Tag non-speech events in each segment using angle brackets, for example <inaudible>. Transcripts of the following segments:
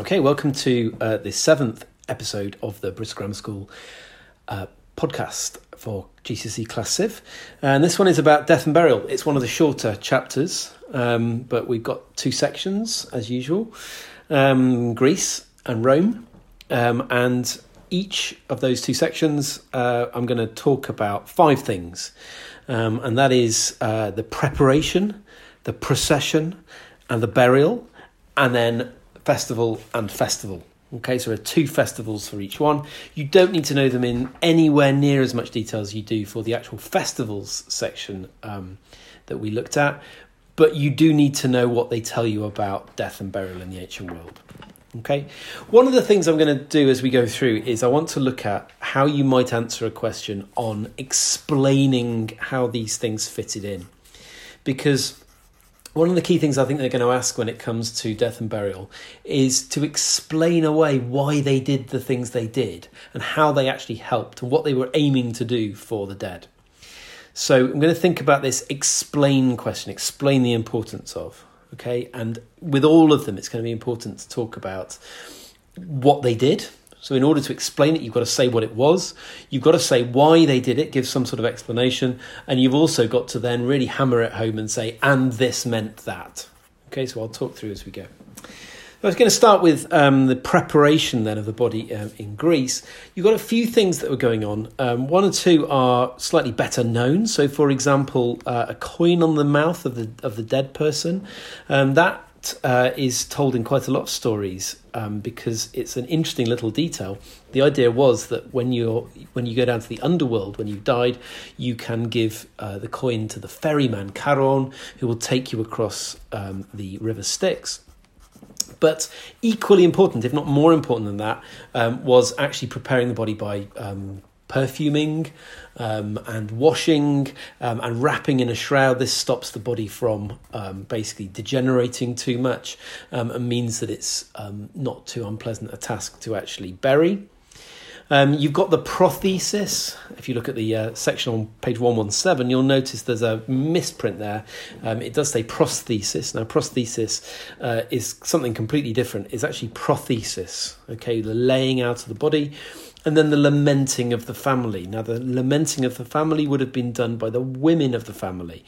Okay, welcome to uh, the seventh episode of the Bristol Grammar School uh, podcast for GCSE Class Civ. And this one is about death and burial. It's one of the shorter chapters, um, but we've got two sections as usual um, Greece and Rome. Um, and each of those two sections, uh, I'm going to talk about five things. Um, and that is uh, the preparation, the procession, and the burial, and then festival and festival. Okay, so there are two festivals for each one. You don't need to know them in anywhere near as much detail as you do for the actual festivals section um, that we looked at, but you do need to know what they tell you about death and burial in the ancient world. Okay, one of the things I'm going to do as we go through is I want to look at how you might answer a question on explaining how these things fitted in. Because one of the key things I think they're going to ask when it comes to death and burial is to explain away why they did the things they did and how they actually helped and what they were aiming to do for the dead. So I'm going to think about this explain question, explain the importance of. Okay, and with all of them, it's going to be important to talk about what they did, so, in order to explain it, you've got to say what it was, you've got to say why they did it, give some sort of explanation, and you've also got to then really hammer it home and say, and this meant that. Okay, so I'll talk through as we go. I was going to start with um, the preparation then of the body um, in Greece. You've got a few things that were going on. Um, one or two are slightly better known. So, for example, uh, a coin on the mouth of the of the dead person. Um, that uh, is told in quite a lot of stories um, because it's an interesting little detail. The idea was that when you when you go down to the underworld, when you've died, you can give uh, the coin to the ferryman Charon, who will take you across um, the river Styx. But equally important, if not more important than that, um, was actually preparing the body by um, perfuming um, and washing um, and wrapping in a shroud. This stops the body from um, basically degenerating too much um, and means that it's um, not too unpleasant a task to actually bury. Um, you've got the prothesis. If you look at the uh, section on page 117, you'll notice there's a misprint there. It does say prosthesis. Now, prosthesis uh, is something completely different. It's actually prothesis, okay, the laying out of the body and then the lamenting of the family. Now, the lamenting of the family would have been done by the women of the family.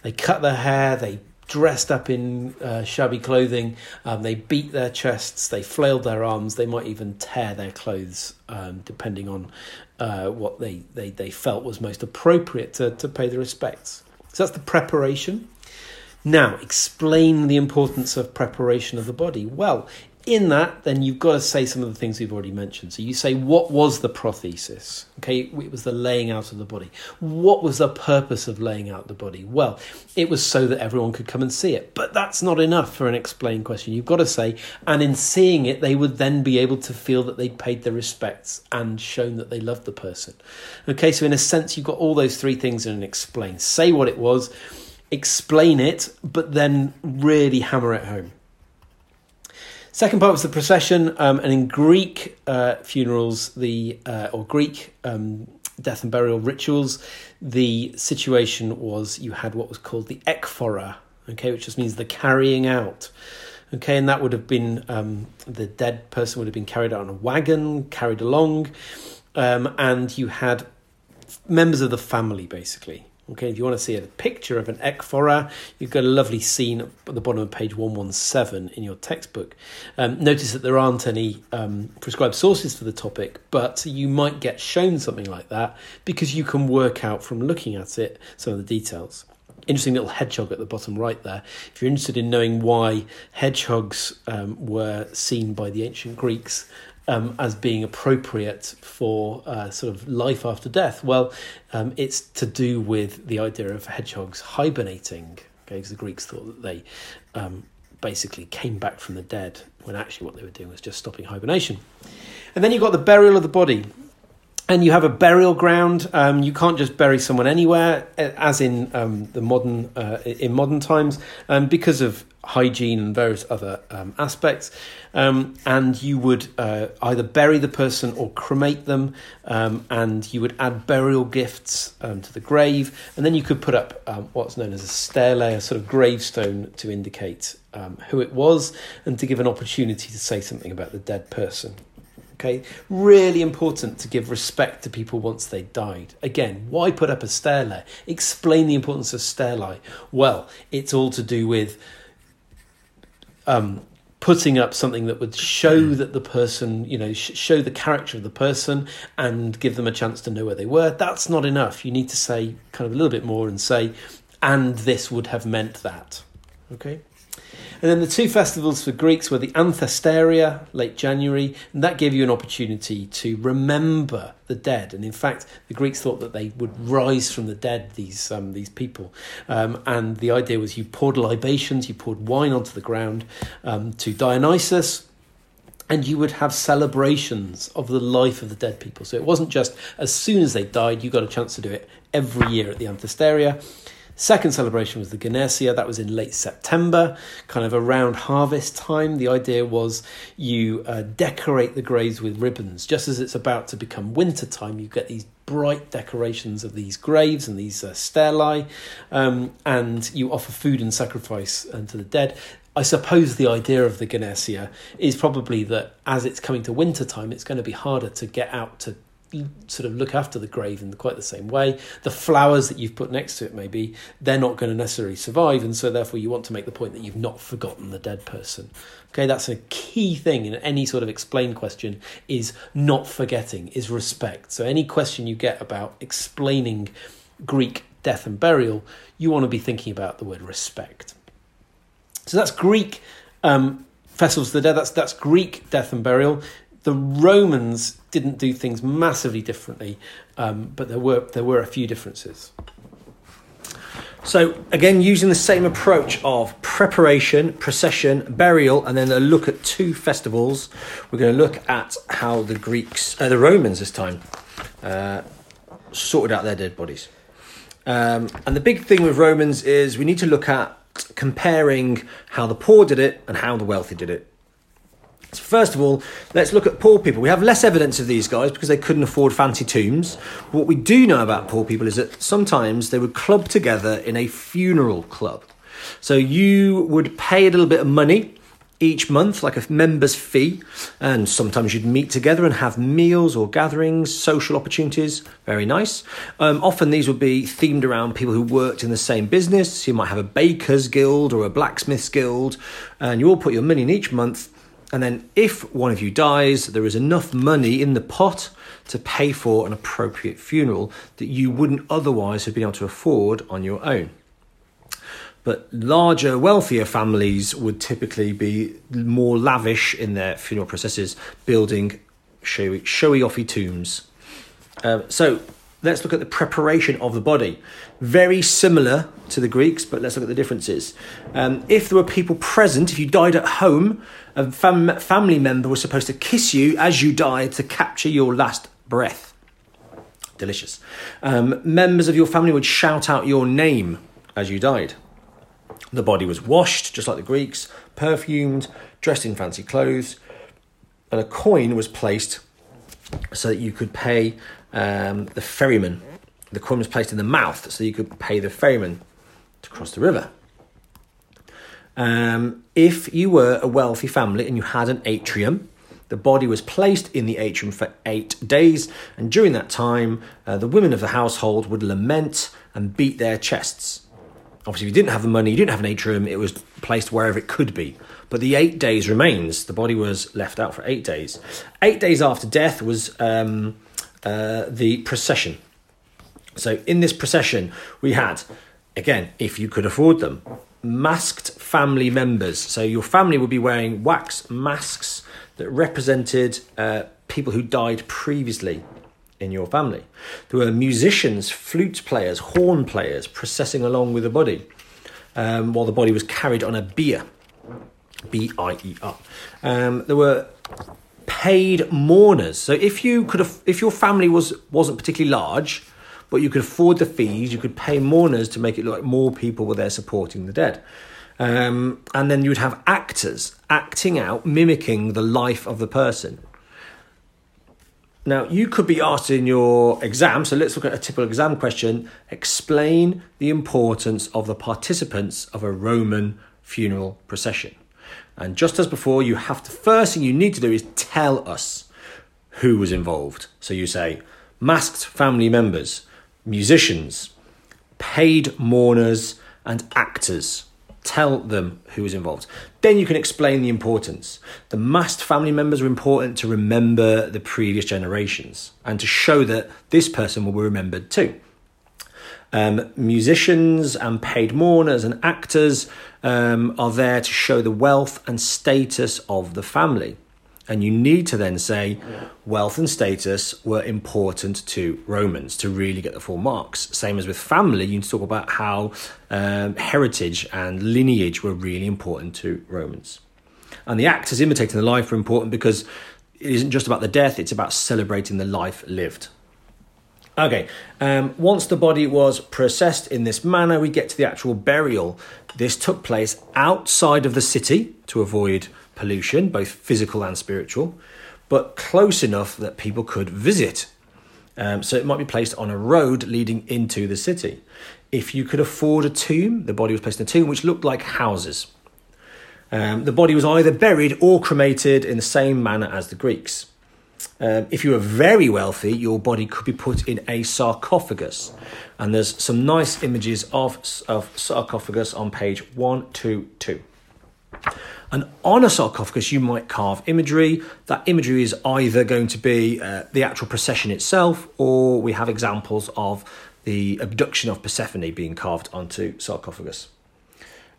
They cut their hair, they dressed up in uh, shabby clothing, um, they beat their chests, they flailed their arms, they might even tear their clothes, um, depending on uh, what they, they, they felt was most appropriate to, to pay the respects. So that's the preparation. Now, explain the importance of preparation of the body. Well, in that, then you've got to say some of the things we've already mentioned. So you say, what was the prothesis? Okay, it was the laying out of the body. What was the purpose of laying out the body? Well, it was so that everyone could come and see it. But that's not enough for an explained question. You've got to say, and in seeing it, they would then be able to feel that they'd paid their respects and shown that they loved the person. Okay, so in a sense, you've got all those three things in an explain. Say what it was, explain it, but then really hammer it home. Second part was the procession, um, and in Greek uh, funerals, the uh, or Greek um, death and burial rituals, the situation was you had what was called the ekphora, okay, which just means the carrying out. Okay, and that would have been um, the dead person would have been carried out on a wagon, carried along, um, and you had members of the family basically Okay, if you want to see a picture of an ekphora, you've got a lovely scene at the bottom of page 117 in your textbook. Um, notice that there aren't any um, prescribed sources for the topic, but you might get shown something like that because you can work out from looking at it some of the details. Interesting little hedgehog at the bottom right there. If you're interested in knowing why hedgehogs um, were seen by the ancient Greeks um, as being appropriate for uh, sort of life after death? Well, um, it's to do with the idea of hedgehogs hibernating. Okay, because the Greeks thought that they um, basically came back from the dead when actually what they were doing was just stopping hibernation. And then you've got the burial of the body. And you have a burial ground. Um, you can't just bury someone anywhere, as in um, the modern uh, in modern times, um, because of hygiene and various other um, aspects. Um, and you would uh, either bury the person or cremate them, um, and you would add burial gifts to the grave, and then you could put up what's known as a stele, a sort of gravestone to indicate who it was, and to give an opportunity to say something about the dead person. Okay, really important to give respect to people once they died. Again, why put up a stele? Explain the importance of stele. Well, it's all to do with um, putting up something that would show that the person, you know, sh- show the character of the person and give them a chance to know where they were. That's not enough. You need to say kind of a little bit more and say, and this would have meant that. Okay. And then the two festivals for Greeks were the Anthesteria, late January, and that gave you an opportunity to remember the dead. And in fact, the Greeks thought that they would rise from the dead, these, um, these people. Um, and the idea was you poured libations, you poured wine onto the ground um, to Dionysus, and you would have celebrations of the life of the dead people. So it wasn't just as soon as they died, you got a chance to do it every year at the Anthesteria. Second celebration was the Genesia. That was in late September, kind of around harvest time. The idea was you uh, decorate the graves with ribbons. Just as it's about to become winter time, you get these bright decorations of these graves and these uh, stelae, um, and you offer food and sacrifice uh, to the dead. I suppose the idea of the Genesia is probably that as it's coming to winter time, it's going to be harder to get out to sort of look after the grave in quite the same way. The flowers that you've put next to it, maybe, they're not going to necessarily survive. And so, therefore, you want to make the point that you've not forgotten the dead person. Okay, that's a key thing in any sort of explain question is not forgetting, is respect. So, any question you get about explaining Greek death and burial, you want to be thinking about the word respect. So, that's Greek. Um, festivals of the dead. That's that's Greek death and burial. The Romans didn't do things massively differently, um, but there were there were a few differences. So again, using the same approach of preparation, procession, burial, and then a look at two festivals, we're going to look at how the Greeks, uh, the Romans this time, uh, sorted out their dead bodies. Um, and the big thing with Romans is we need to look at comparing how the poor did it and how the wealthy did it. First of all, let's look at poor people. We have less evidence of these guys because they couldn't afford fancy tombs. What we do know about poor people is that sometimes they would club together in a funeral club. So you would pay a little bit of money each month, like a member's fee, and sometimes you'd meet together and have meals or gatherings, social opportunities. Very nice. Um, often these would be themed around people who worked in the same business. You might have a baker's guild or a blacksmith's guild, and you all put your money in each month and then, if one of you dies, there is enough money in the pot to pay for an appropriate funeral that you wouldn't otherwise have been able to afford on your own. But larger, wealthier families would typically be more lavish in their funeral processes, building showy, showy offy tombs. Uh, so, let's look at the preparation of the body. Very similar to the Greeks, but let's look at the differences. Um, if there were people present, if you died at home, a fam- family member was supposed to kiss you as you died to capture your last breath. Delicious. Um, members of your family would shout out your name as you died. The body was washed, just like the Greeks, perfumed, dressed in fancy clothes, and a coin was placed so that you could pay um, the ferryman. The coin was placed in the mouth so you could pay the ferryman to cross the river. Um, if you were a wealthy family and you had an atrium, the body was placed in the atrium for eight days, and during that time, uh, the women of the household would lament and beat their chests. Obviously, if you didn't have the money, you didn't have an atrium, it was placed wherever it could be. But the eight days remains. The body was left out for eight days. Eight days after death was um, uh, the procession. So, in this procession, we had, again, if you could afford them, masked family members. So your family would be wearing wax masks that represented uh, people who died previously in your family. There were musicians, flute players, horn players processing along with the body um, while the body was carried on a bier. B I E R. Um, there were paid mourners. So if you could, if your family was wasn't particularly large, but you could afford the fees, you could pay mourners to make it look like more people were there supporting the dead. Um, and then you would have actors acting out, mimicking the life of the person. Now, you could be asked in your exam, so let's look at a typical exam question. Explain the importance of the participants of a Roman funeral procession. And just as before, you have to, first thing you need to do is tell us who was involved. So you say masked family members, musicians, paid mourners, and actors. Tell them who was involved. Then you can explain the importance. The masked family members are important to remember the previous generations and to show that this person will be remembered too. Um, musicians and paid mourners and actors um, are there to show the wealth and status of the family. And you need to then say wealth and status were important to Romans to really get the full marks. Same as with family, you need to talk about how um, heritage and lineage were really important to Romans. And the actors imitating the life are important because it isn't just about the death, it's about celebrating the life lived. Okay, um, once the body was processed in this manner, we get to the actual burial. This took place outside of the city to avoid pollution, both physical and spiritual, but close enough that people could visit. Um, so it might be placed on a road leading into the city. If you could afford a tomb, the body was placed in a tomb which looked like houses. Um, the body was either buried or cremated in the same manner as the Greeks. Um, if you were very wealthy, your body could be put in a sarcophagus. And there's some nice images of, of sarcophagus on page 122. And on a sarcophagus, you might carve imagery. That imagery is either going to be uh, the actual procession itself, or we have examples of the abduction of Persephone being carved onto sarcophagus.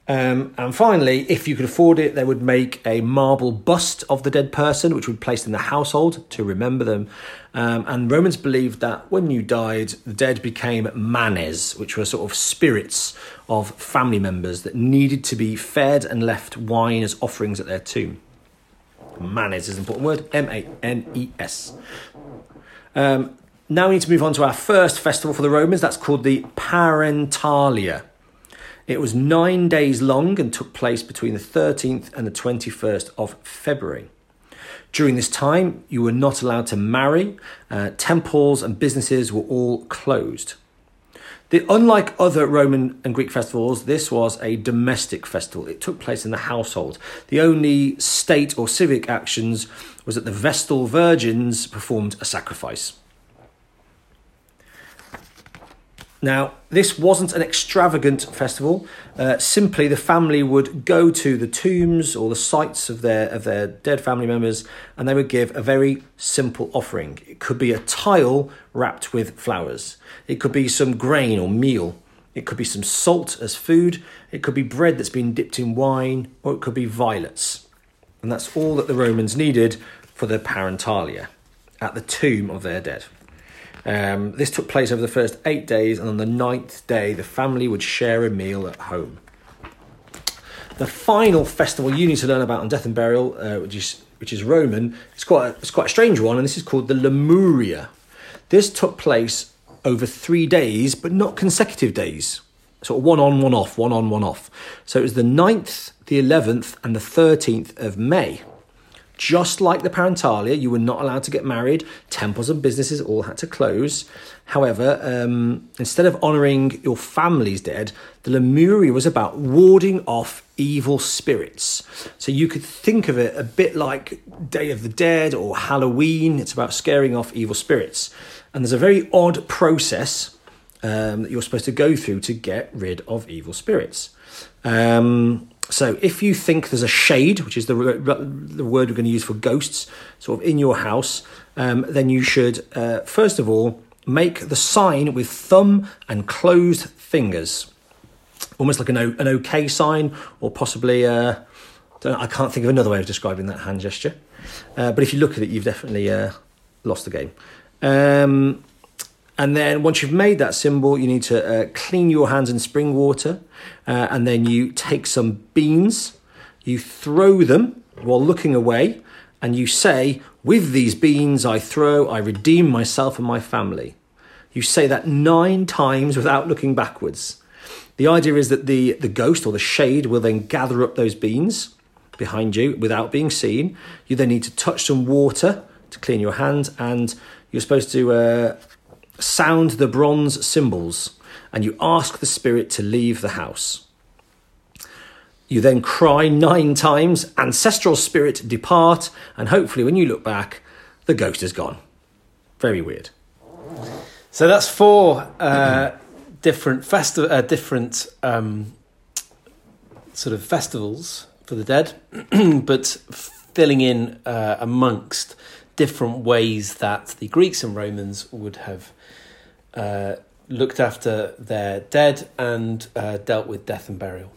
Um, and finally, if you could afford it, they would make a marble bust of the dead person, which would be placed in the household to remember them. Um, and Romans believed that when you died, the dead became manes, which were sort of spirits of family members that needed to be fed and left wine as offerings at their tomb. Manes is an important word M A N E S. Um, now we need to move on to our first festival for the Romans. That's called the Parentalia. It was nine days long and took place between the 13th and the 21st of February. During this time, you were not allowed to marry, uh, temples and businesses were all closed. The, unlike other Roman and Greek festivals, this was a domestic festival. It took place in the household. The only state or civic actions was that the Vestal virgins performed a sacrifice. Now, this wasn't an extravagant festival. Uh, simply, the family would go to the tombs or the sites of their of their dead family members, and they would give a very simple offering. It could be a tile wrapped with flowers. It could be some grain or meal. It could be some salt as food. It could be bread that's been dipped in wine, or it could be violets. And that's all that the Romans needed for the parentalia at the tomb of their dead. Um, this took place over the first eight days, and on the ninth day, the family would share a meal at home. The final festival you need to learn about on death and burial, uh, which is which is Roman, it's quite a, it's quite a strange one, and this is called the Lemuria. This took place over three days, but not consecutive days. Sort of one on, one off, one on, one off. So it was the 9th, the 11th, and the 13th of May. Just like the Parentalia, you were not allowed to get married. Temples and businesses all had to close. However, um, instead of honouring your family's dead, the Lemuria was about warding off evil spirits. So you could think of it a bit like Day of the Dead or Halloween. It's about scaring off evil spirits. And there's a very odd process um, that you're supposed to go through to get rid of evil spirits. Um, so if you think there's a shade, which is the, the word we're going to use for ghosts, sort of in your house, um, then you should, uh, first of all, make the sign with thumb and closed fingers. Almost like an, an OK sign, or possibly, uh, I can't think of another way of describing that hand gesture. Uh, but if you look at it, you've definitely uh, lost the game. Um, and then once you've made that symbol, you need to uh, clean your hands in spring water. Uh, and then you take some beans, you throw them while looking away. and you say, With these beans I throw, I redeem myself and my family. You say that nine times without looking backwards. The idea is that the, the ghost or the shade will then gather up those beans behind you without being seen. You then need to touch some water to clean your hands, and you're supposed to uh, sound the bronze cymbals, and you ask the spirit to leave the house. You then cry nine times, ancestral spirit depart, and hopefully, when you look back, the ghost is gone. Very weird. So that's four uh, different festi- uh, different um, sort of festivals for the dead, <clears throat> but filling in uh, amongst different ways that the Greeks and Romans would have uh, looked after their dead and uh, dealt with death and burial.